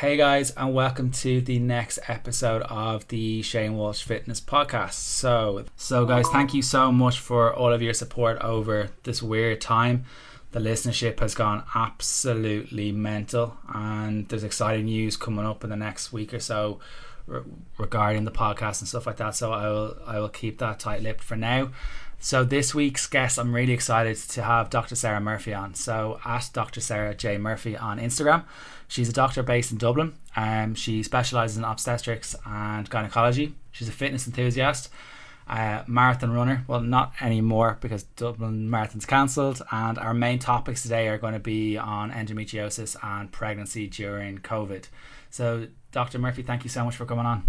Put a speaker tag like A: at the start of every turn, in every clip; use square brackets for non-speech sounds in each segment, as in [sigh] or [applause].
A: Hey guys, and welcome to the next episode of the Shane Walsh Fitness Podcast. So, so guys, thank you so much for all of your support over this weird time. The listenership has gone absolutely mental, and there's exciting news coming up in the next week or so re- regarding the podcast and stuff like that. So I will I will keep that tight lipped for now. So this week's guest, I'm really excited to have Dr. Sarah Murphy on. So at Dr. Sarah J Murphy on Instagram. She's a doctor based in Dublin. Um, she specialises in obstetrics and gynecology. She's a fitness enthusiast, uh, marathon runner. Well, not anymore because Dublin Marathon's cancelled. And our main topics today are going to be on endometriosis and pregnancy during COVID. So, Dr. Murphy, thank you so much for coming on.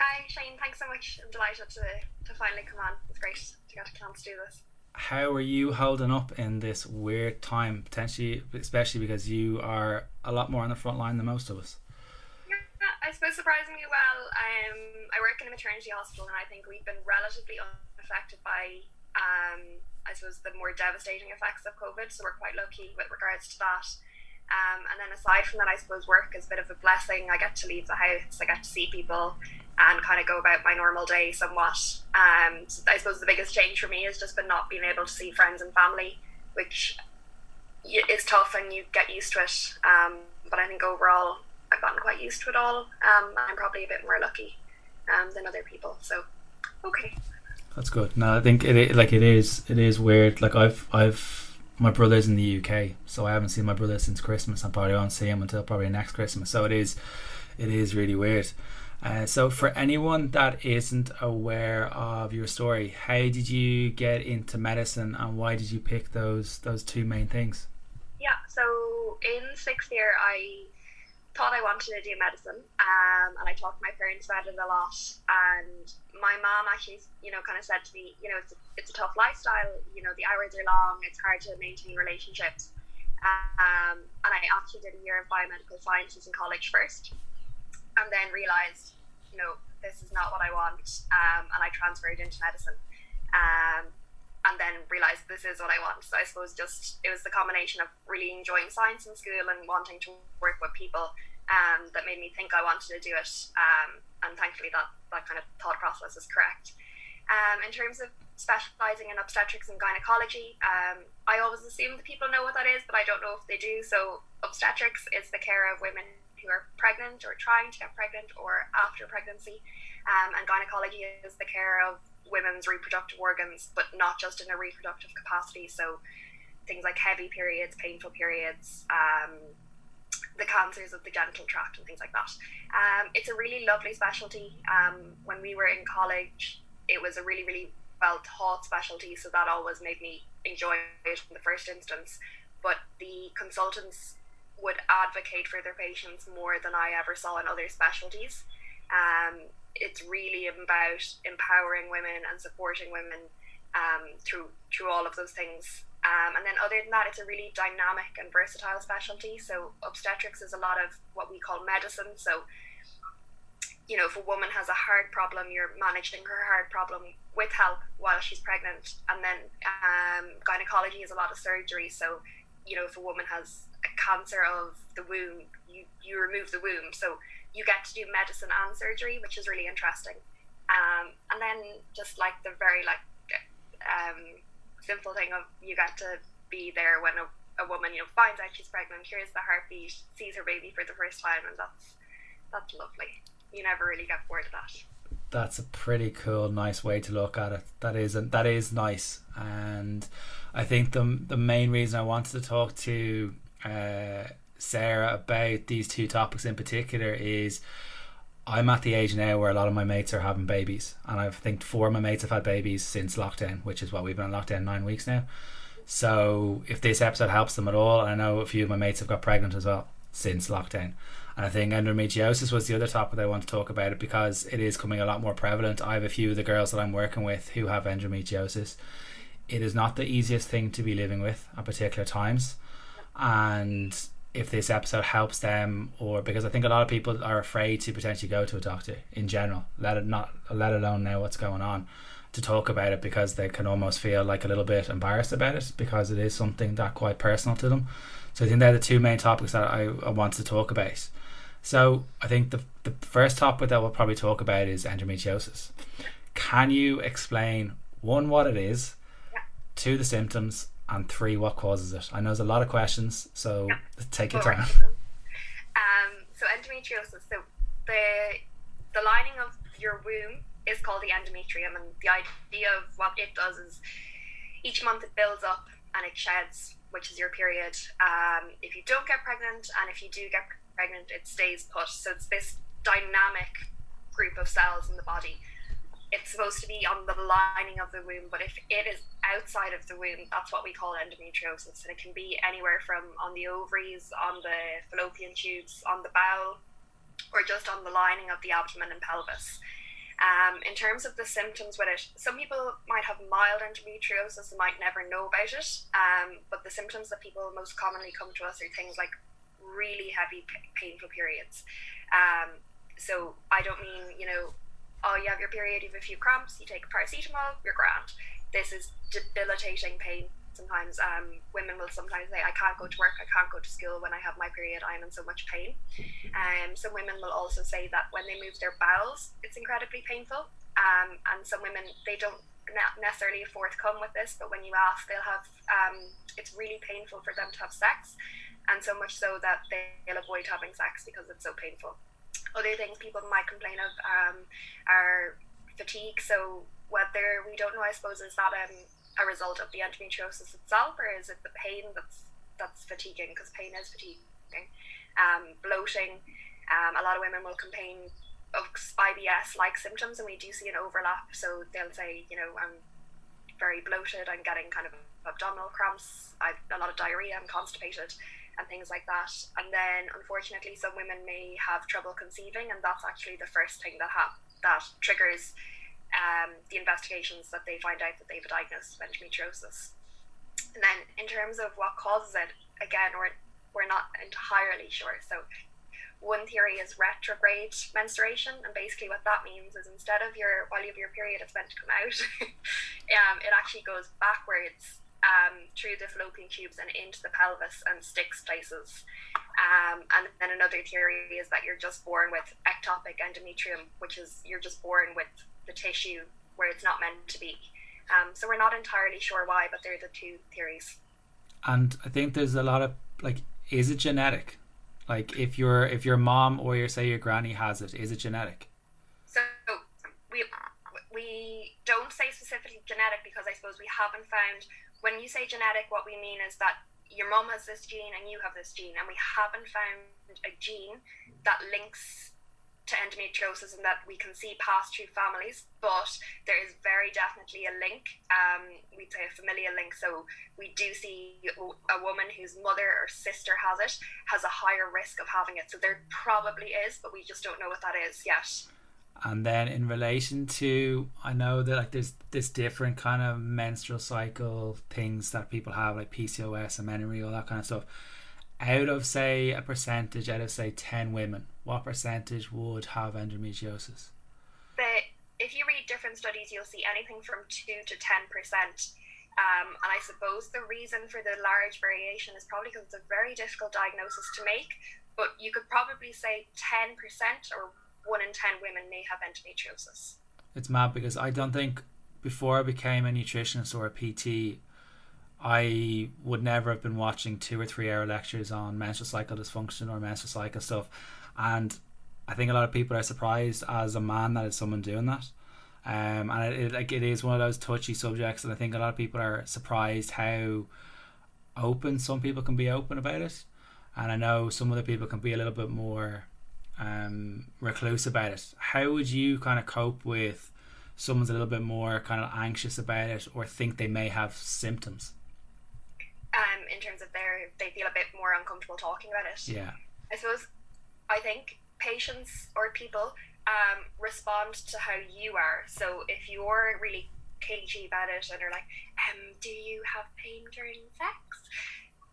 B: Hi, Shane. Thanks so much. I'm delighted to, to finally come on. It's great to get a chance to do this
A: how are you holding up in this weird time potentially especially because you are a lot more on the front line than most of us
B: yeah i suppose surprisingly well um, i work in a maternity hospital and i think we've been relatively unaffected by um, i suppose the more devastating effects of covid so we're quite lucky with regards to that um, and then aside from that i suppose work is a bit of a blessing i get to leave the house i get to see people and kind of go about my normal day somewhat. Um, so I suppose the biggest change for me has just been not being able to see friends and family, which is tough and you get used to it. Um, but I think overall I've gotten quite used to it all. Um, I'm probably a bit more lucky um, than other people. So okay.
A: That's good. No, I think it like it is it is weird. Like I've I've my brother's in the UK, so I haven't seen my brother since Christmas. I probably won't see him until probably next Christmas. So it is it is really weird. Uh, so, for anyone that isn't aware of your story, how did you get into medicine, and why did you pick those those two main things?
B: Yeah, so in sixth year, I thought I wanted to do medicine, um, and I talked to my parents about it a lot. And my mom actually, you know, kind of said to me, you know, it's a, it's a tough lifestyle. You know, the hours are long. It's hard to maintain relationships. Um, and I actually did a year of biomedical sciences in college first and then realized, you know, this is not what I want, um, and I transferred into medicine. Um, and then realized this is what I want. So I suppose just it was the combination of really enjoying science in school and wanting to with people um, that made me think I wanted to do it. Um, and thankfully, that that kind of thought process is correct. Um, in terms of specializing in obstetrics and gynecology, um, I always assume that people know what that is, but I don't know if they do. So obstetrics is the care of women who are pregnant or trying to get pregnant or after pregnancy. Um, and gynecology is the care of women's reproductive organs, but not just in a reproductive capacity. So things like heavy periods, painful periods, um, the cancers of the genital tract, and things like that. Um, it's a really lovely specialty. Um, when we were in college, it was a really, really well taught specialty, so that always made me enjoy it in the first instance. But the consultants would advocate for their patients more than I ever saw in other specialties. Um, it's really about empowering women and supporting women um, through through all of those things. Um, and then other than that, it's a really dynamic and versatile specialty. So obstetrics is a lot of what we call medicine. So you know, if a woman has a heart problem, you're managing her heart problem with help while she's pregnant. And then um, gynecology is a lot of surgery. So, you know, if a woman has a cancer of the womb, you, you remove the womb. So you get to do medicine and surgery, which is really interesting. Um, and then just like the very like um, simple thing of you get to be there when a, a woman you know finds out she's pregnant, hears the heartbeat, sees her baby for the first time, and that's that's lovely. You never really get bored of that.
A: That's a pretty cool, nice way to look at it. That is that is nice, and I think the the main reason I wanted to talk to uh, Sarah about these two topics in particular is I'm at the age now where a lot of my mates are having babies, and I think four of my mates have had babies since lockdown, which is what we've been in lockdown nine weeks now. So if this episode helps them at all, I know a few of my mates have got pregnant as well since lockdown. And I think endometriosis was the other topic I want to talk about it because it is coming a lot more prevalent. I have a few of the girls that I'm working with who have endometriosis. It is not the easiest thing to be living with at particular times and if this episode helps them or because I think a lot of people are afraid to potentially go to a doctor in general let it not let alone know what's going on to talk about it because they can almost feel like a little bit embarrassed about it because it is something that quite personal to them So I think they're the two main topics that I, I want to talk about. So I think the the first topic that we'll probably talk about is endometriosis. Can you explain one what it is,
B: Yeah.
A: two the symptoms, and three what causes it? I know there's a lot of questions, so
B: Yeah.
A: take your time.
B: Um, so endometriosis. So the the lining of your womb is called the endometrium, and the idea of what it does is each month it builds up and it sheds, which is your period. Um, if you don't get pregnant, and if you do get pregnant, it stays put. So it's this dynamic group of cells in the body. It's supposed to be on the lining of the womb, but if it is outside of the womb, that's what we call endometriosis. And it can be anywhere from on the ovaries, on the fallopian tubes, on the bowel, or just on the lining of the abdomen and pelvis. Um, in terms of the symptoms with it, some people might have mild endometriosis and might never know about it. Um, but the symptoms that people most commonly come to us are things like really heavy, painful periods. Um, so I don't mean, you know, oh, you have your period, you have a few cramps, you take paracetamol, you're grand. This is debilitating pain. Sometimes um, women will sometimes say, I can't go to work, I can't go to school when I have my period, I'm in so much pain. Um, some women will also say that when they move their bowels, it's incredibly painful. Um, and some women, they don't ne- necessarily forthcome with this, but when you ask, they'll have, um, it's really painful for them to have sex. And so much so that they'll avoid having sex because it's so painful. Other things people might complain of um, are fatigue. So whether we don't know, I suppose, is that um, a result of the endometriosis itself, or is it the pain that's that's fatiguing? Because pain is fatiguing. Um, bloating. Um, a lot of women will complain of IBS-like symptoms, and we do see an overlap. So they'll say, you know, I'm very bloated. I'm getting kind of abdominal cramps. I've a lot of diarrhea. I'm constipated and things like that. And then, unfortunately, some women may have trouble conceiving, and that's actually the first thing that ha- that triggers um, the investigations that they find out that they have a diagnosis of endometriosis. And then, in terms of what causes it, again, we're we're not entirely sure. So, one theory is retrograde menstruation, and basically what that means is instead of your while you have your period, it's meant to come out, [laughs] um, it actually goes backwards um, through the fallopian tubes and into the pelvis and sticks places. Um, and then another theory is that you're just born with ectopic endometrium, which is you're just born with the tissue where it's not meant to be. Um, so we're not entirely sure why, but they're the two theories.
A: And I think there's a lot of like, is it genetic? Like if your if your mom or your say your granny has it, is it genetic?
B: So we we don't say specifically genetic because I suppose we haven't found. When you say genetic, what we mean is that your mom has this gene and you have this gene, and we haven't found a gene that links to endometriosis and that we can see pass through families. But there is very definitely a link. Um, we'd say a familial link. So we do see a woman whose mother or sister has it has a higher risk of having it. So there probably is, but we just don't know what that is yet.
A: And then in relation to, I know that like there's this different kind of menstrual cycle things that people have, like PCOS, amenorrhea, all that kind of stuff. Out of say a percentage, out of say ten women, what percentage would have endometriosis?
B: The, if you read different studies, you'll see anything from two to ten percent. Um, and I suppose the reason for the large variation is probably because it's a very difficult diagnosis to make. But you could probably say ten percent or one in 10 women may have endometriosis.
A: It's mad because I don't think before I became a nutritionist or a PT, I would never have been watching two or three hour lectures on menstrual cycle dysfunction or menstrual cycle stuff. And I think a lot of people are surprised as a man that is someone doing that. Um, and it, it, like it is one of those touchy subjects, and I think a lot of people are surprised how open some people can be open about it. And I know some other people can be a little bit more um, recluse about it. How would you kind of cope with someone's a little bit more kind of anxious about it or think they may have symptoms?
B: Um, in terms of their, they feel a bit more uncomfortable talking about it.
A: Yeah.
B: I suppose, I think patients or people um, respond to how you are. So if you're really cagey about it and are like, um, do you have pain during sex?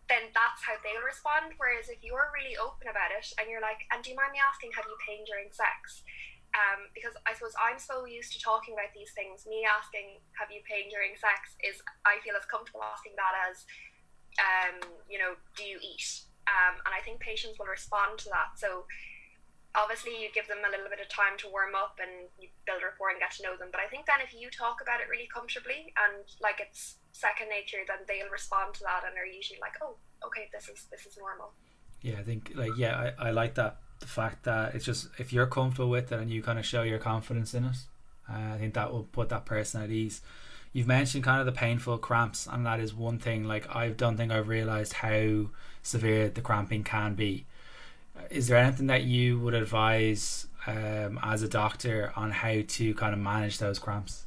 B: Then that's how they'll respond. Whereas if you're really open about it and you're like, and do you mind me asking, have you pain during sex? Um, because I suppose I'm so used to talking about these things. Me asking, have you pain during sex, is I feel as comfortable asking that as, um, you know, do you eat? Um, and I think patients will respond to that. So obviously you give them a little bit of time to warm up and you build rapport and get to know them. But I think then if you talk about it really comfortably and like it's second nature, then they'll respond to that and are usually like, oh, okay, this is this is normal.
A: Yeah, I think like yeah, I, I like that the fact that it's just if you're comfortable with it and you kind of show your confidence in it, uh, I think that will put that person at ease. You've mentioned kind of the painful cramps, and that is one thing. Like I don't think I've realized how severe the cramping can be. Is there anything that you would advise um, as a doctor on how to kind of manage those cramps?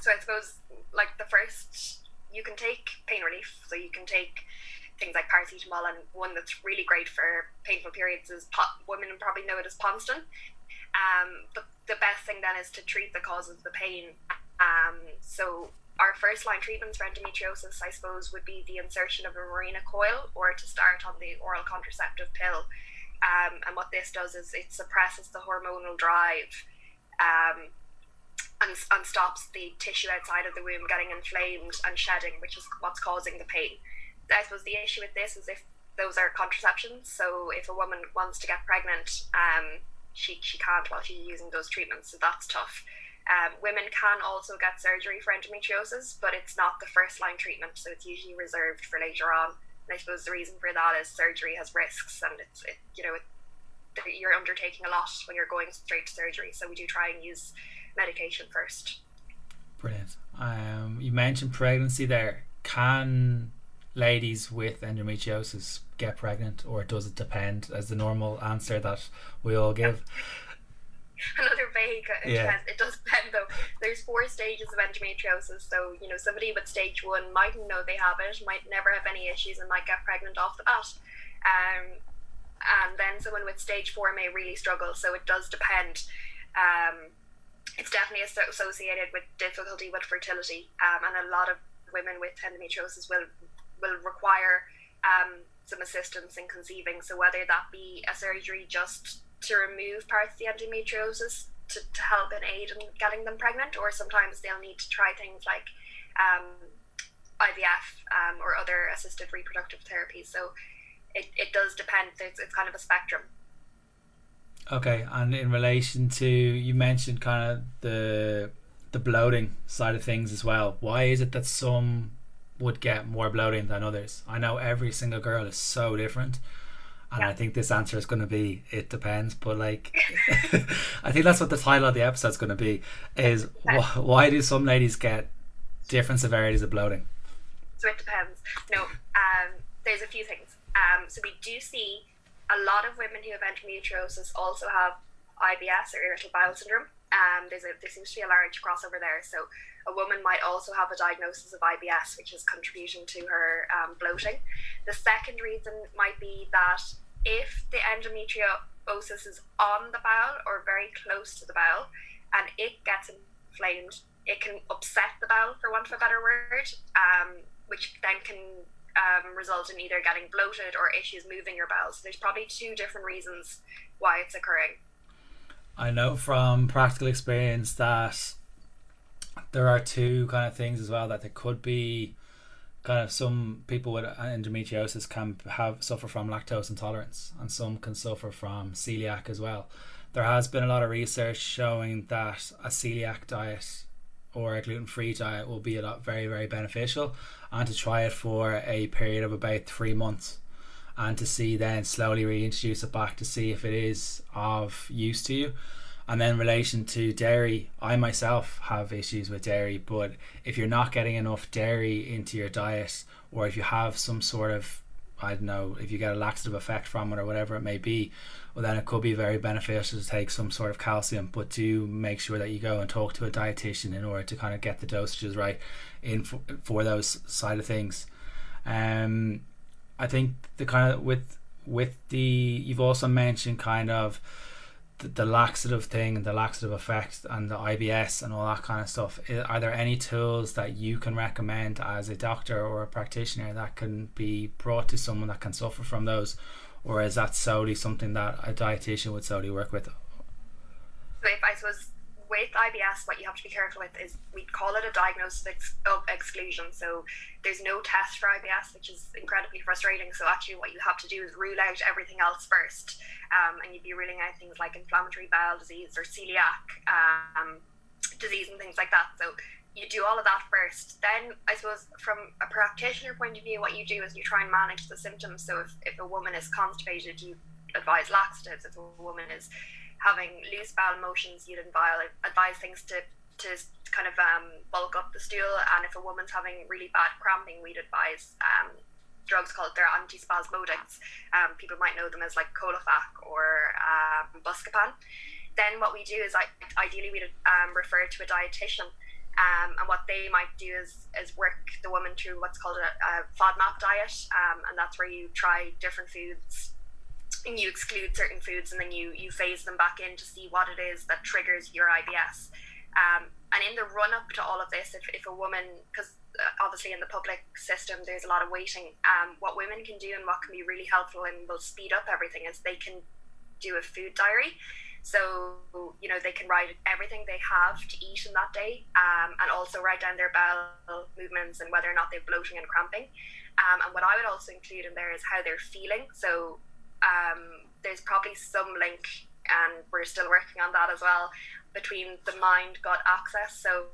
B: So I suppose like the first, you can take pain relief. So you can take things like paracetamol, and one that's really great for painful periods is po- women probably know it as Ponstan. Um, but the best thing then is to treat the cause of the pain. Um, so our first line treatments for endometriosis, I suppose, would be the insertion of a Mirena coil or to start on the oral contraceptive pill. Um, and what this does is it suppresses the hormonal drive um, and, and stops the tissue outside of the womb getting inflamed and shedding, which is what's causing the pain. I suppose the issue with this is if those are contraceptions. So if a woman wants to get pregnant, um, she she can't while she's using those treatments. So that's tough. Um, women can also get surgery for endometriosis, but it's not the first line treatment, so it's usually reserved for later on. And I suppose the reason for that is surgery has risks, and it's it, you know it, you're undertaking a lot when you're going straight to surgery. So we do try and use medication first.
A: Brilliant. Um, you mentioned pregnancy there. Can ladies with endometriosis get pregnant, or does it depend? As the normal answer that we all give. [laughs]
B: Another vague. It, yeah. depends. it does depend though. There's four stages of endometriosis, so you know somebody with stage one mightn't know they have it, might never have any issues, and might get pregnant off the bat. Um, and then someone with stage four may really struggle. So it does depend. Um, it's definitely associated with difficulty with fertility, um, and a lot of women with endometriosis will will require um, some assistance in conceiving. So whether that be a surgery just to remove parts of the endometriosis to, to help and aid in getting them pregnant, or sometimes they'll need to try things like um, IVF um, or other assisted reproductive therapies. So it, it does depend. It's, it's kind of a spectrum.
A: Okay, and in relation to you mentioned kind of the the bloating side of things as well. Why is it that some would get more bloating than others? I know every single girl is so different, and yeah. I think this answer is going to be it depends. But like, [laughs] I think that's what the title of the episode is going to be: is wh- why do some ladies get different severities of bloating?
B: So it depends. No, um, there's a few things. Um, so we do see a lot of women who have endometriosis also have IBS or irritable bowel syndrome. Um, there's a there seems to be a large crossover there. So a woman might also have a diagnosis of IBS, which is contributing to her um, bloating. The second reason might be that if the endometriosis is on the bowel or very close to the bowel, and it gets inflamed, it can upset the bowel, for want of a better word, um, which then can um, result in either getting bloated or issues moving your bowels. There's probably two different reasons why it's occurring.
A: I know from practical experience that there are two kind of things as well that there could be kind of some people with endometriosis can have suffer from lactose intolerance and some can suffer from celiac as well. There has been a lot of research showing that a celiac diet or a gluten-free diet will be a lot very very beneficial and to try it for a period of about 3 months and to see then slowly reintroduce it back to see if it is of use to you. And then in relation to dairy, I myself have issues with dairy, but if you're not getting enough dairy into your diet, or if you have some sort of I don't know, if you get a laxative effect from it or whatever it may be, well, then it could be very beneficial to take some sort of calcium. But do make sure that you go and talk to a dietitian in order to kind of get the dosages right in for, for those side of things. Um, I think the kind of with with the you've also mentioned kind of the, the laxative thing and the laxative effect and the IBS and all that kind of stuff. Are there any tools that you can recommend as a doctor or a practitioner that can be brought to someone that can suffer from those, or is that solely something that a dietitian would solely work with?
B: So if I suppose with IBS, what you have to be careful with is we call it a diagnosis of exclusion. So there's no test for IBS, which is incredibly frustrating. So actually, what you have to do is rule out everything else first, um, and you'd be ruling out things like inflammatory bowel disease or celiac um, disease and things like that. So you do all of that first. Then, I suppose, from a practitioner point of view, what you do is you try and manage the symptoms. So if, if a woman is constipated, you advise laxatives. If a woman is having loose bowel motions, you'd advise, things to, to kind of um, bulk up the stool. And if a woman's having really bad cramping, we'd advise um, drugs called they're antispasmodics. Um, people might know them as like Colofac or um, Buscopan. Then what we do is I, ideally we'd um, refer to a dietitian um, and what they might do is, is work the woman through what's called a, a FODMAP diet. Um, and that's where you try different foods and you exclude certain foods and then you, you phase them back in to see what it is that triggers your IBS. Um, and in the run up to all of this, if, if a woman, because uh, obviously in the public system there's a lot of waiting, um, what women can do and what can be really helpful and will speed up everything is they can do a food diary. So, you know, they can write everything they have to eat in that day um, and also write down their bowel movements and whether or not they're bloating and cramping. Um, and what I would also include in there is how they're feeling. So, um, there's probably some link, and we're still working on that as well, between the mind gut axis. So,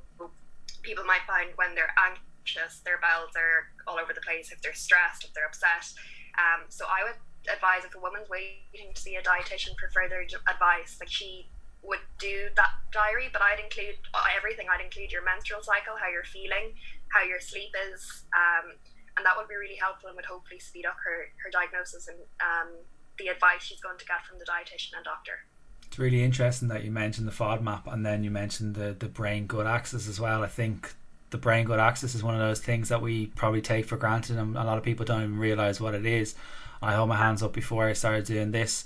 B: people might find when they're anxious, their bowels are all over the place, if they're stressed, if they're upset. Um, so, I would advise if a woman's waiting to see a dietitian for further advice, like she would do that diary, but I'd include everything. I'd include your menstrual cycle, how you're feeling, how your sleep is, um, and that would be really helpful and would hopefully speed up her, her diagnosis and um, the advice she's going to get from the dietitian and doctor.
A: It's really interesting that you mentioned the FODMAP and then you mentioned the, the brain gut axis as well. I think the brain gut axis is one of those things that we probably take for granted and a lot of people don't even realize what it is. I hold my hands up before I started doing this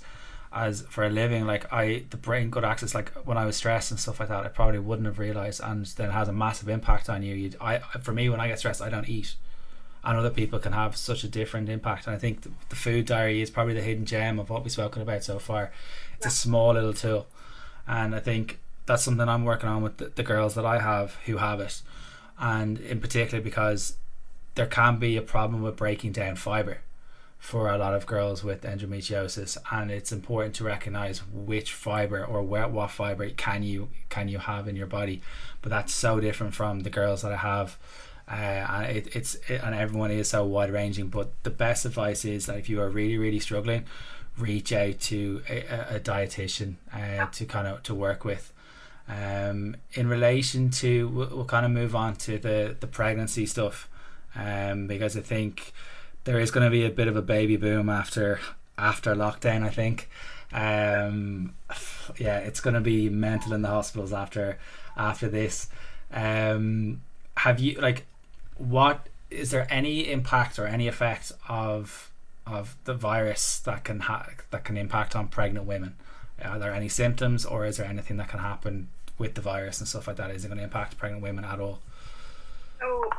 A: as for a living. Like I, the brain gut axis. Like when I was stressed and stuff like that, I probably wouldn't have realized, and then it has a massive impact on you. You'd, I, for me, when I get stressed, I don't eat, and other people can have such a different impact. And I think the, the food diary is probably the hidden gem of what we've spoken about so far. It's yeah. a small little tool, and I think that's something I'm working on with the, the girls that I have who have it, and in particular because there can be a problem with breaking down fiber for a lot of girls with endometriosis and it's important to recognize which fiber or where, what fiber can you can you have in your body but that's so different from the girls that I have uh, and it, it's it, and everyone is so wide ranging but the best advice is that if you are really really struggling reach out to a, a dietitian uh, to kind of to work with um, in relation to we'll, we'll, kind of move on to the the pregnancy stuff um, because I think there is going to be a bit of a baby boom after after lockdown. I think. Um, yeah, it's going to be mental in the hospitals after after this. Um, have you like what is there any impact or any effect of of the virus that can ha- that can impact on pregnant women? Are there any symptoms, or is there anything that can happen with the virus and stuff like that? Is it going to impact pregnant women at all?
B: So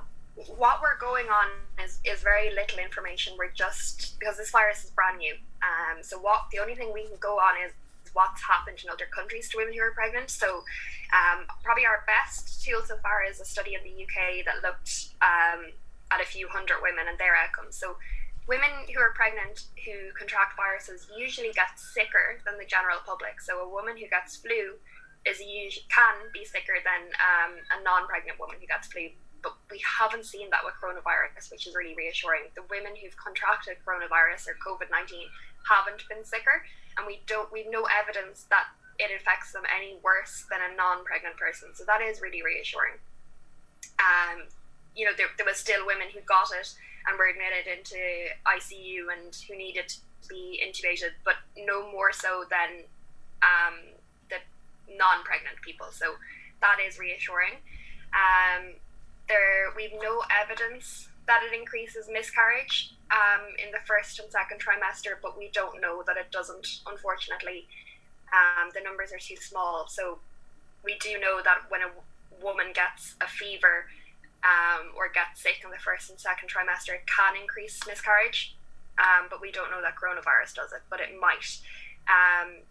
B: what we're going on is, is very little information. We're just because this virus is brand new. Um, so what the only thing we can go on is what's happened in other countries to women who are pregnant. So um, probably our best tool so far is a study in the UK that looked um, at a few hundred women and their outcomes. So women who are pregnant who contract viruses usually get sicker than the general public. So a woman who gets flu is usually, can be sicker than um, a non-pregnant woman who gets flu but we haven't seen that with coronavirus, which is really reassuring. The women who've contracted coronavirus or COVID nineteen haven't been sicker, and we don't we've no evidence that it affects them any worse than a non-pregnant person. So that is really reassuring. Um, you know, there, there still women who got it and were admitted into ICU and who needed to be intubated, but no more so than um, the non-pregnant people. So that is reassuring. Um, there we've no evidence that it increases miscarriage um, in the first and second trimester, but we don't know that it doesn't. Unfortunately, um, the numbers are too small. So we do know that when a woman gets a fever um, or gets sick in the first and second trimester, it can increase miscarriage. Um, but we don't know that coronavirus does it, but it might. Um,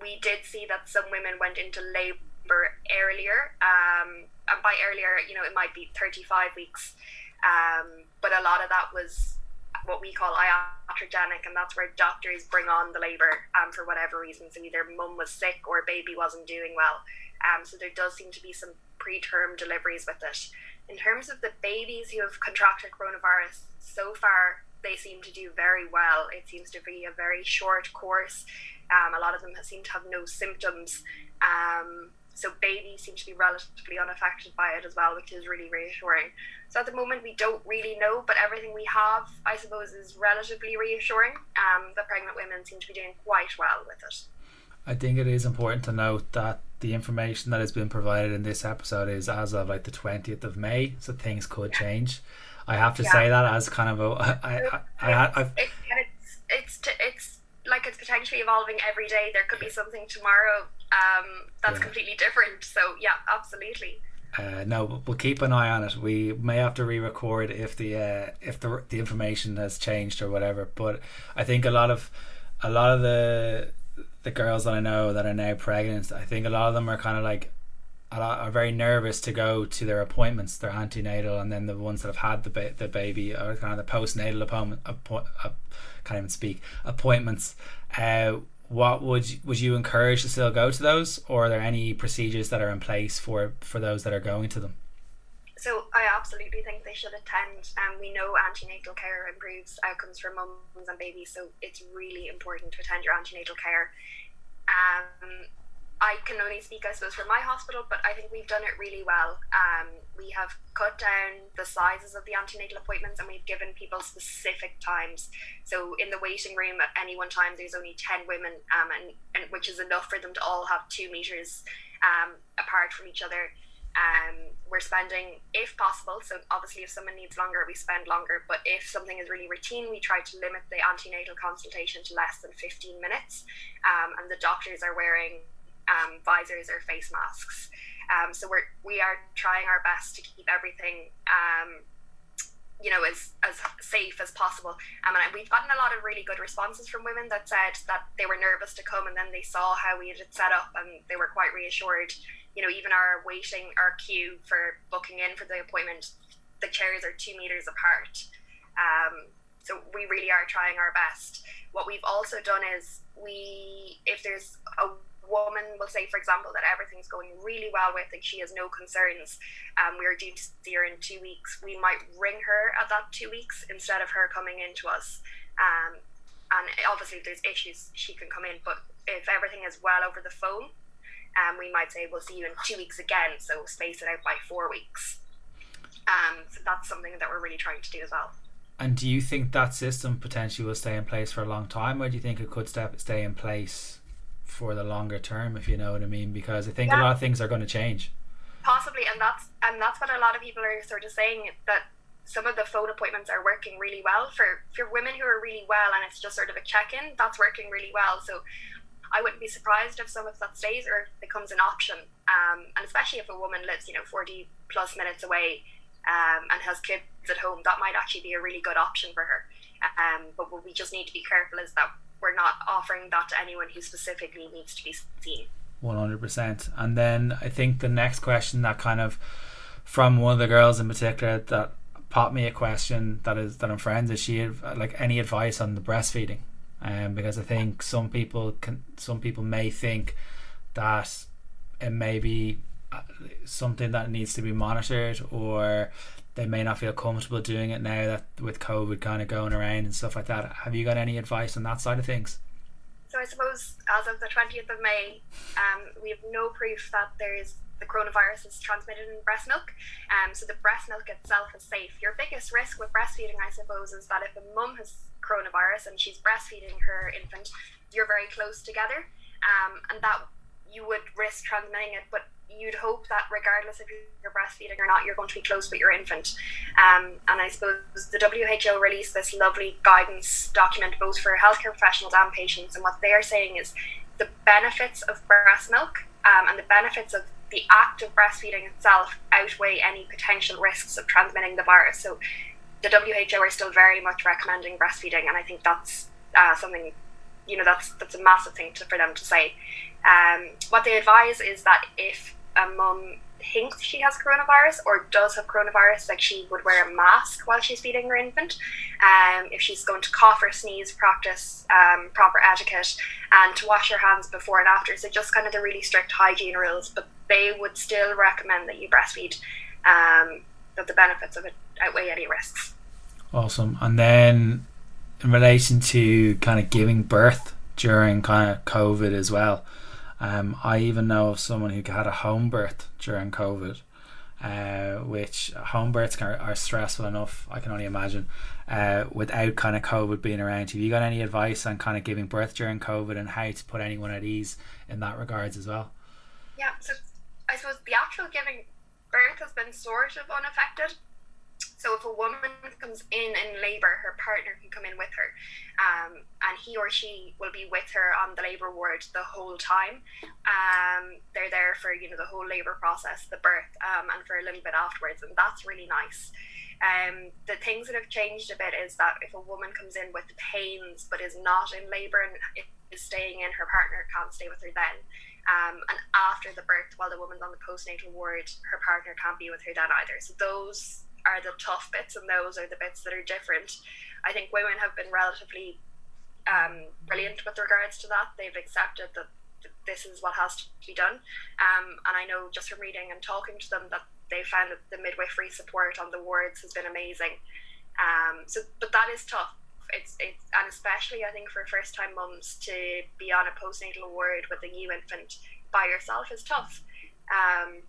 B: we did see that some women went into labor earlier. Um, and by earlier, you know, it might be 35 weeks. Um, but a lot of that was what we call iatrogenic, and that's where doctors bring on the labour um, for whatever reason. So either mum was sick or baby wasn't doing well. Um, so there does seem to be some preterm deliveries with it. In terms of the babies who have contracted coronavirus, so far they seem to do very well. It seems to be a very short course. Um, a lot of them seem to have no symptoms. Um, so babies seem to be relatively unaffected by it as well, which is really reassuring. So at the moment, we don't really know, but everything we have, I suppose, is relatively reassuring. Um, the pregnant women seem to be doing quite well with it.
A: I think it is important to note that the information that has been provided in this episode is as of like the 20th of May, so things could change. I have to yeah. say that as kind of a I, I, I, I,
B: it, it's it's it's like it's potentially evolving every day. There could be something tomorrow um, that's yeah. completely different. So yeah, absolutely.
A: Uh, no, we'll keep an eye on it. We may have to re-record if the uh, if the the information has changed or whatever. But I think a lot of a lot of the the girls that I know that are now pregnant, I think a lot of them are kind of like lot, are very nervous to go to their appointments, their antenatal, and then the ones that have had the ba- the baby are kind of the postnatal appointment, appo- uh, can't even speak appointments. Uh, what would would you encourage to still go to those, or are there any procedures that are in place for for those that are going to them?
B: So I absolutely think they should attend. And um, we know antenatal care improves outcomes for mums and babies, so it's really important to attend your antenatal care. Um, I can only speak, I suppose, for my hospital, but I think we've done it really well. Um, we have cut down the sizes of the antenatal appointments and we've given people specific times. So in the waiting room at any one time, there's only 10 women, um, and, and which is enough for them to all have two meters um, apart from each other. Um, we're spending, if possible, so obviously if someone needs longer, we spend longer, but if something is really routine, we try to limit the antenatal consultation to less than 15 minutes. Um, and the doctors are wearing um, visors or face masks. Um, so we're we are trying our best to keep everything. Um, you know, as as safe as possible. Um, and we've gotten a lot of really good responses from women that said that they were nervous to come, and then they saw how we had it set up, and they were quite reassured. You know, even our waiting, our queue for booking in for the appointment, the chairs are two meters apart. Um, so we really are trying our best. What we've also done is we, if there's a woman will say, for example, that everything's going really well with and she has no concerns, um, we are due to see her in two weeks, we might ring her at that two weeks instead of her coming in to us. Um, and obviously, if there's issues, she can come in. But if everything is well over the phone, um, we might say we'll see you in two weeks again. So space it out by four weeks. Um, so that's something that we're really trying to do as well.
A: And do you think that system potentially will stay in place for a long time, or do you think it could step, stay in place for the longer term, if you know what I mean, because I think yeah. a lot of things are going to change.
B: Possibly, and that's and that's what a lot of people are sort of saying that some of the phone appointments are working really well for for women who are really well, and it's just sort of a check in. That's working really well. So I wouldn't be surprised if some of that stays or becomes an option. Um, and especially if a woman lives, you know, 40 plus minutes away um, and has kids at home, that might actually be a really good option for her. Um, but what we just need to be careful is that we're not offering that to anyone who specifically needs to be seen.
A: 100%. And then I think the next question that kind of from one of the girls in particular that popped me a question that is that I'm friends is she like any advice on the breastfeeding? Um, because I think some people can some people may think that it may be something that needs to be monitored or they may not feel comfortable doing it now that with COVID kind of going around and stuff like that. Have you got any advice on that side of things?
B: So I suppose as of the 20th of May, um, we have no proof that there is the coronavirus is transmitted in breast milk. Um, so the breast milk itself is safe. Your biggest risk with breastfeeding, I suppose, is that if a mum has coronavirus and she's breastfeeding her infant, you're very close together, um, and that you would risk transmitting it. But you'd hope that regardless if you're breastfeeding or not, you're going to be close with your infant. Um, and I suppose the WHO released this lovely guidance document both for healthcare professionals and patients. And what they're saying is the benefits of breast milk um, and the benefits of the act of breastfeeding itself outweigh any potential risks of transmitting the virus. So the WHO are still very much recommending breastfeeding, and I think that's uh, something you know that's that's a massive thing to, for them to say. Um, what they advise is that if a mum thinks she has coronavirus or does have coronavirus, like she would wear a mask while she's feeding her infant. Um, if she's going to cough or sneeze, practice um, proper etiquette and to wash your hands before and after. So just kind of the really strict hygiene rules, but they would still recommend that you breastfeed. Um, that the benefits of it outweigh any risks.
A: Awesome. And then in relation to kind of giving birth during kind of COVID as well. Um, I even know of someone who had a home birth during COVID, uh, which home births are, are, stressful enough. I can only imagine uh, without kind of COVID being around. Have you got any advice on kind of giving birth during COVID and how to put anyone at ease in that regards as well?
B: Yeah, so I suppose the actual giving birth has been sort of unaffected so if a woman comes in in labour, her partner can come in with her, um, and he or she will be with her on the labour ward the whole time. Um, they're there for you know the whole labour process, the birth, um, and for a little bit afterwards, and that's really nice. Um, the things that have changed a bit is that if a woman comes in with pains but is not in labour and is staying in, her partner can't stay with her then. Um, and after the birth, while the woman's on the postnatal ward, her partner can't be with her then either. So those are the tough bits and those are the bits that are different. I think women have been relatively um, brilliant with regards to that. They've accepted that this is what has to be done. Um, and I know just from reading and talking to them that they found that the midwifery support on the wards has been amazing. Um, so, but that is tough. It's, it's and especially I think for first time mums to be on a postnatal ward with a new infant by yourself is tough. Um,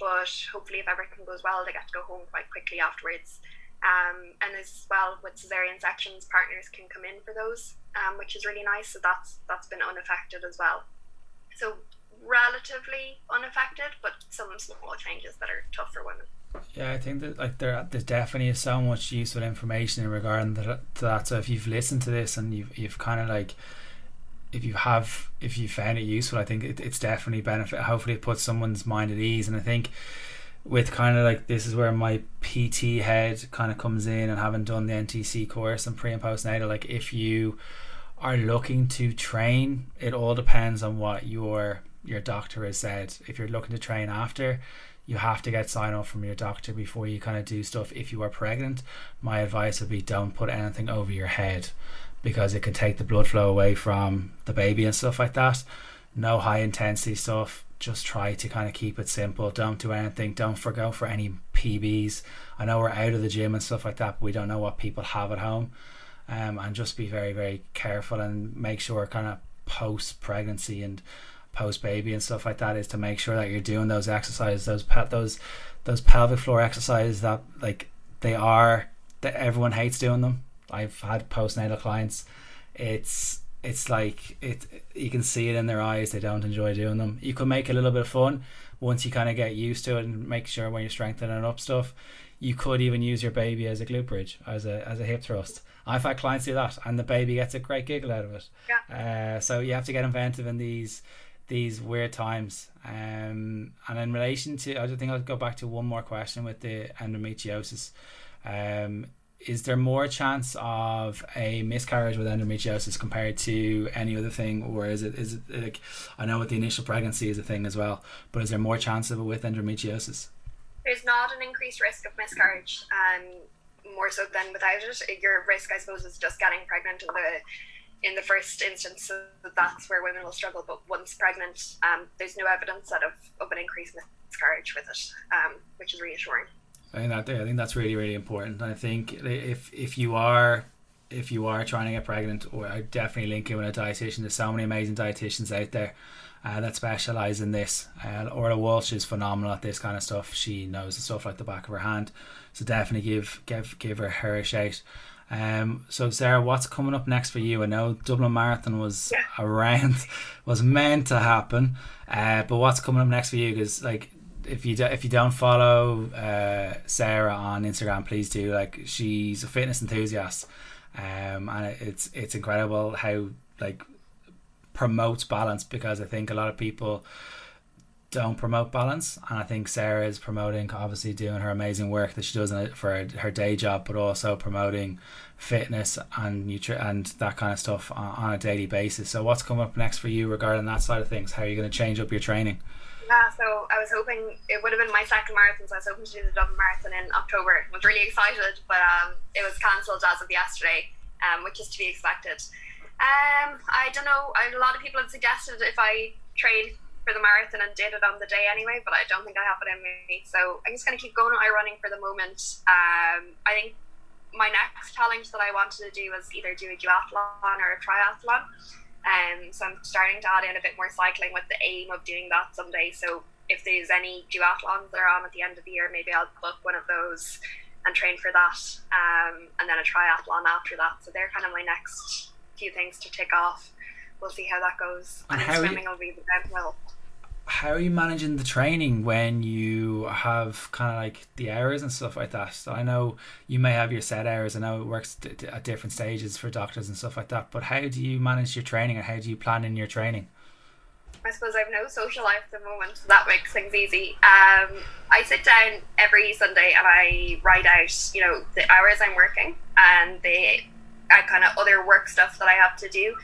B: but hopefully if everything goes well they get to go home quite quickly afterwards. Um, and as well with cesarean sections partners can come in for those um, which is really nice so that's that's been unaffected as well. So relatively unaffected but some small changes that are tough for women.
A: Yeah, I think that like there there definitely is so much useful information in regard to that. So if you've listened to this and you've you've kind of like if you have if you found it useful i think it, it's definitely benefit. Hopefully it puts someone's mind at ease. And i think with kind of like this is where my pt head kind of comes in and having done the ntc course and pre and postnatal like if you are looking to train it all depends on what your your doctor has said. If you're looking to train after you have to get sign off from your doctor before you kind of do stuff if you are pregnant my advice would be don't put anything over your head because it can take the blood flow away from the baby and stuff like that. No high intensity stuff. Just try to kind of keep it simple. Don't do anything. Don't forgo for any PBs. I know we're out of the gym and stuff like that, but we don't know what people have at home. Um, and just be very, very careful and make sure kind of post pregnancy and post baby and stuff like that is to make sure that you're doing those exercises, those those those pelvic floor exercises that like they are that everyone hates doing them I've had postnatal clients. It's it's like it you can see it in their eyes they don't enjoy doing them you could make a little bit of fun once you kind of get used to it and make sure when you're strengthening up stuff you could even use your baby as a glute bridge as a as a hip thrust i've had clients do that and the baby gets a great giggle out of it
B: yeah.
A: Uh, so you have to get inventive in these these weird times. Um, and in relation to i think i'll go back to one more question with the endometriosis. Um, is there more chance of a miscarriage with endometriosis compared to any other thing or is it is it like i know with the initial pregnancy is a thing as well but is there more chance of it with endometriosis?
B: There's not an increased risk of miscarriage um more so than without it. Your risk i suppose is just getting pregnant the in the first instance so that's where women will struggle but once pregnant um, there's no evidence of, of an increased miscarriage with it um, which is reassuring
A: I think that I think that's really really important. I think if if you are if you are trying to get pregnant, or I definitely link you with a dietitian. There's so many amazing dietitians out there uh, that specialize in this. Uh, Orla Walsh is phenomenal at this kind of stuff. She knows the stuff like the back of her hand. So definitely give give give her her a shout. Um, so Sarah, what's coming up next for you? I know Dublin Marathon was around, [laughs] was meant to happen, uh, but what's coming up next for you? Because like if you do, if you don't follow uh, Sarah on Instagram, please do. Like she's a fitness enthusiast, um, and it's it's incredible how like promotes balance because I think a lot of people don't promote balance. And i think sarah is promoting obviously doing her amazing work that she does for her day job but also promoting fitness and nutri- and that kind of stuff on, on, a daily basis. So what's coming up next for you regarding that side of things? How are you going to change up your training?
B: Yeah so i was hoping it would have been my second marathon so i was hoping to do the dublin marathon in october. I was really excited but um, it was cancelled as of yesterday um, which is to be expected. Um, I don't know. A lot of people have suggested if I train for the marathon and did it on the day anyway, but I don't think I have it in me. So I'm just going to keep going I running for the moment. Um, I think my next challenge that I wanted to do was either do a duathlon or a triathlon. Um, so I'm starting to add in a bit more cycling with the aim of doing that someday. So if there's any duathlons that are on at the end of the year, maybe I'll book one of those and train for that. Um, and then a triathlon after that. So they're kind of my next few things to tick off. We'll see how that goes. And, and swimming you, will be the downhill.
A: How are you managing the training when you have kind of like the hours and stuff like that? So I know you may have your set hours. I know it works at different stages for doctors and stuff like that. But how do you manage your training, and how do you plan in your training?
B: I suppose I've no social life at the moment, so that makes things easy. Um, I sit down every Sunday and I write out, you know, the hours I'm working and the uh, kind of other work stuff that I have to do,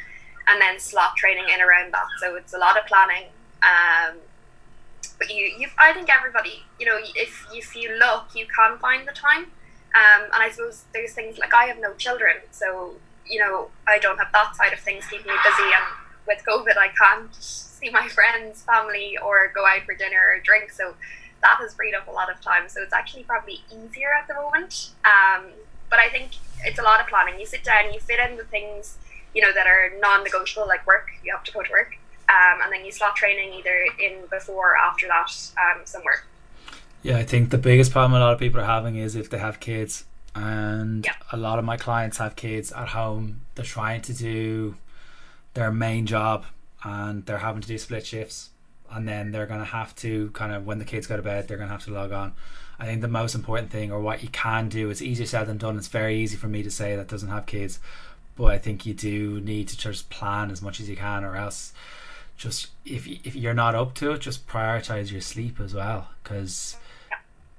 B: and then slot training in around that. So it's a lot of planning. Um, but you, you, I think everybody, you know, if if you look, you can find the time. Um, and I suppose there's things like I have no children, so you know I don't have that side of things keeping me busy. And with COVID, I can't see my friends, family, or go out for dinner or drink. So that has freed up a lot of time. So it's actually probably easier at the moment. Um, but I think it's a lot of planning. You sit down, you fit in the things, you know, that are non-negotiable, like work. You have to go to work, um, and then you slot training either in before or after that um, somewhere.
A: Yeah, I think the biggest problem a lot of people are having is if they have kids, and yeah. a lot of my clients have kids at home. They're trying to do their main job, and they're having to do split shifts, and then they're going to have to kind of when the kids go to bed, they're going to have to log on I think the most important thing, or what you can do, it's easier said than done. It's very easy for me to say that doesn't have kids, but I think you do need to just plan as much as you can, or else just if if you're not up to it, just prioritize your sleep as well, because.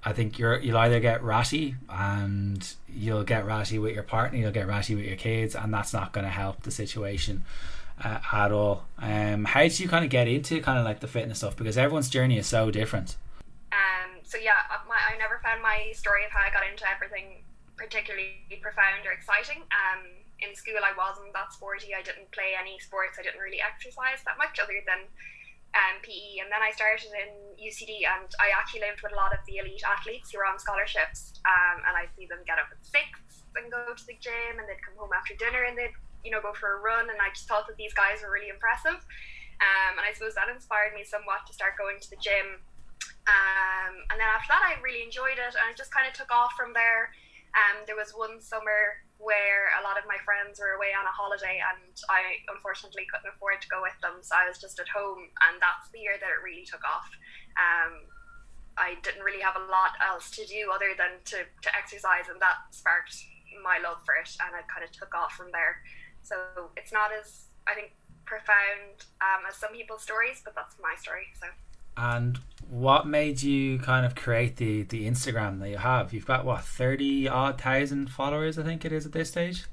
A: I think you're you'll either get ratty and you'll get ratty with your partner, you'll get ratty with your kids, and that's not going to help the situation uh, at all. Um, how did you kind of get into kind of like the fitness stuff? Because everyone's journey is so different.
B: Um, so yeah, my, I never found my story of how I got into everything particularly profound or exciting. Um, in school, I wasn't that sporty. I didn't play any sports. I didn't really exercise that much, other than um, PE. And then I started in UCD, and I actually lived with a lot of the elite athletes who were on scholarships. Um, and I'd see them get up at six and go to the gym, and they'd come home after dinner and they'd you know go for a run. And I just thought that these guys were really impressive. Um, and I suppose that inspired me somewhat to start going to the gym um, and then after that, I really enjoyed it, and it just kind of took off from there. Um, there was one summer where a lot of my friends were away on a holiday, and I unfortunately couldn't afford to go with them, so I was just at home, and that's the year that it really took off. Um, I didn't really have a lot else to do other than to, to exercise, and that sparked my love for it, and it kind of took off from there. So it's not as I think profound um, as some people's stories, but that's my story. So.
A: And what made you kind of create the the Instagram that you have? You've got what thirty odd thousand followers, I think it is at this stage.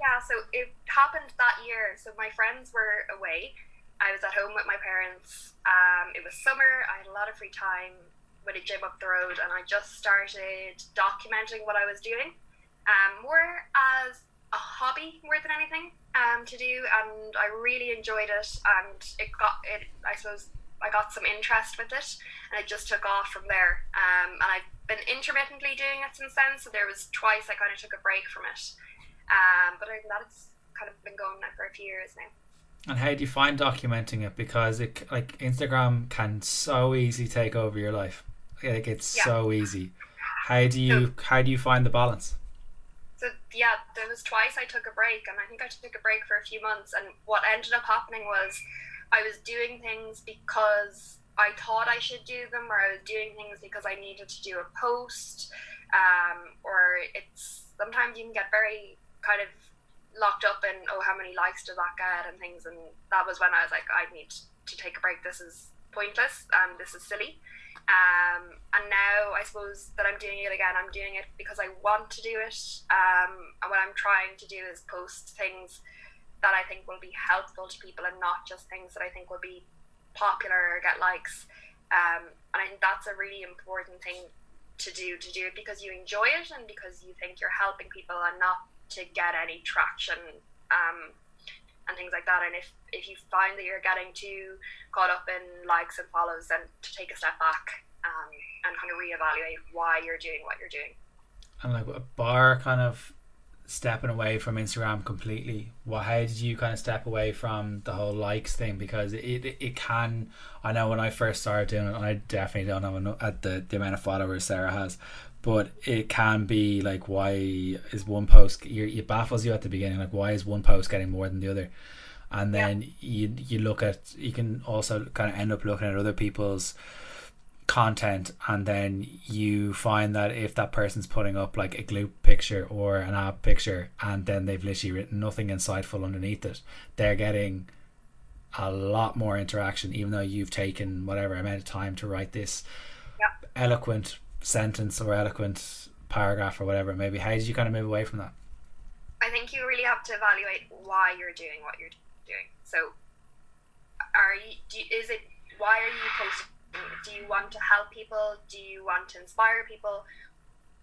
B: Yeah, so it happened that year. So my friends were away. I was at home with my parents. Um, it was summer. I had a lot of free time with a gym up the road, and I just started documenting what I was doing, um, more as a hobby more than anything um, to do, and I really enjoyed it. And it got it. I suppose I got some interest with it, and it just took off from there. Um, and I've been intermittently doing it since then. So there was twice I kind of took a break from it, um, but other than that, it's kind of been going now for a few years now.
A: And how do you find documenting it? Because it like Instagram can so easily take over your life. Like it's yeah. so easy. How do you so, how do you find the balance?
B: So yeah, there was twice I took a break, and I think I took a break for a few months. And what ended up happening was I was doing things because I thought I should do them, or I was doing things because I needed to do a post, um, or it's sometimes you can get very kind of locked up in oh how many likes does that get and things, and that was when I was like I need to take a break. This is pointless and this is silly. Um, and now I suppose that I'm doing it again. I'm doing it because I want to do it. Um, and what I'm trying to do is post things that I think will be helpful to people and not just things that I think will be popular or get likes. Um, and I think that's a really important thing to do to do it because you enjoy it and because you think you're helping people and not to get any traction um, and things like that. And if, if you find that you're getting too caught up in likes and follows, then to take a step back um, and kind of reevaluate why you're doing what you're doing.
A: And like a bar kind of stepping away from Instagram completely. Well, how did you kind of step away from the whole likes thing? Because it it, it can. I know when I first started doing it, I definitely don't have enough, at the the amount of followers Sarah has, but it can be like why is one post you it baffles you at the beginning like why is one post getting more than the other and then yeah. you you look at you can also kind of end up looking at other people's content and then you find that if that person's putting up like a glute picture or an ab picture and then they've literally written nothing insightful underneath it they're getting a lot more interaction even though you've taken whatever amount of time to write this
B: yeah.
A: eloquent sentence or eloquent paragraph or whatever. Maybe how did you kind of move away from that?
B: I think you really have to evaluate why you're doing what you're doing. So are you, you is it why are you posting do you want to help people? Do you want to inspire people?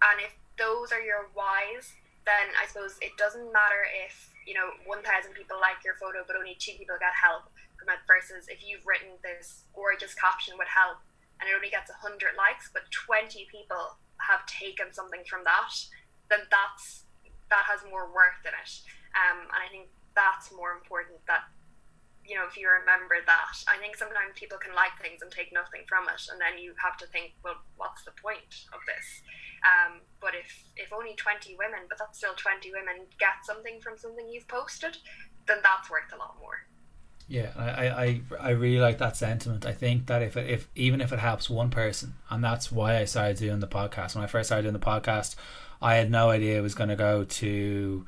B: And if those are your whys then i suppose it doesn't matter if you know 1000 people like your photo but only two people get help from it versus if you've written this gorgeous caption with help and it only gets 100 likes but 20 people have taken something from that then that's that has more worth in it. Um, and i think that's more important that you know if you remember that i think sometimes people can like things and take nothing from it and then you have to think well what's the point of this um, but if if only 20 women but that's still 20 women get something from something you've posted then that's worth a lot more
A: yeah, I, I, I really like that sentiment. I think that if it, if even if it helps one person, and that's why I started doing the podcast. When I first started doing the podcast, I had no idea it was going to go to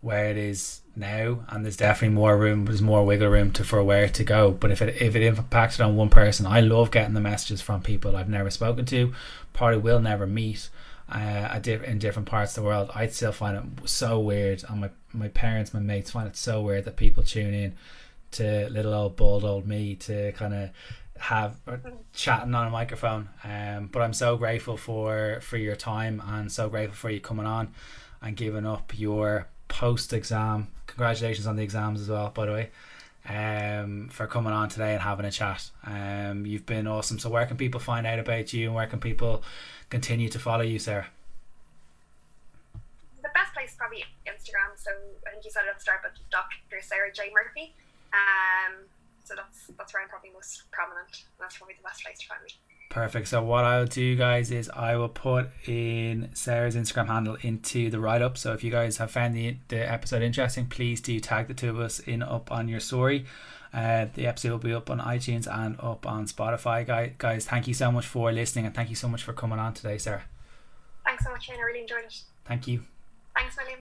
A: where it is now, and there's definitely more room. There's more wiggle room to for where to go. But if it if it impacted on one person, I love getting the messages from people I've never spoken to, probably will never meet. Uh, in different parts of the world, I'd still find it so weird, and my my parents, my mates find it so weird that people tune in to little old bald old me to kind of have chatting on a microphone. Um, but I'm so grateful for for your time and so grateful for you coming on and giving up your post exam. Congratulations on the exams as well, by the way. Um, for coming on today and having a chat. Um, you've been awesome. So where can people find out about you and where can people continue to follow you, Sarah?
B: The best place is probably Instagram. So I think you said at the start, but Dr. Sarah J Murphy. Um, so that's that's where I'm probably most prominent. And That's probably the best place to find me.
A: Perfect. So what I'll do, guys, is I will put in Sarah's Instagram handle into the write up. So if you guys have found the the episode interesting, please do tag the two of us in up on your story. Uh, the episode will be up on iTunes and up on Spotify. Guys, guys, thank you so much for listening and thank you so much for coming on today, Sarah.
B: Thanks so much, Shane. I really enjoyed it.
A: Thank you.
B: Thanks, William.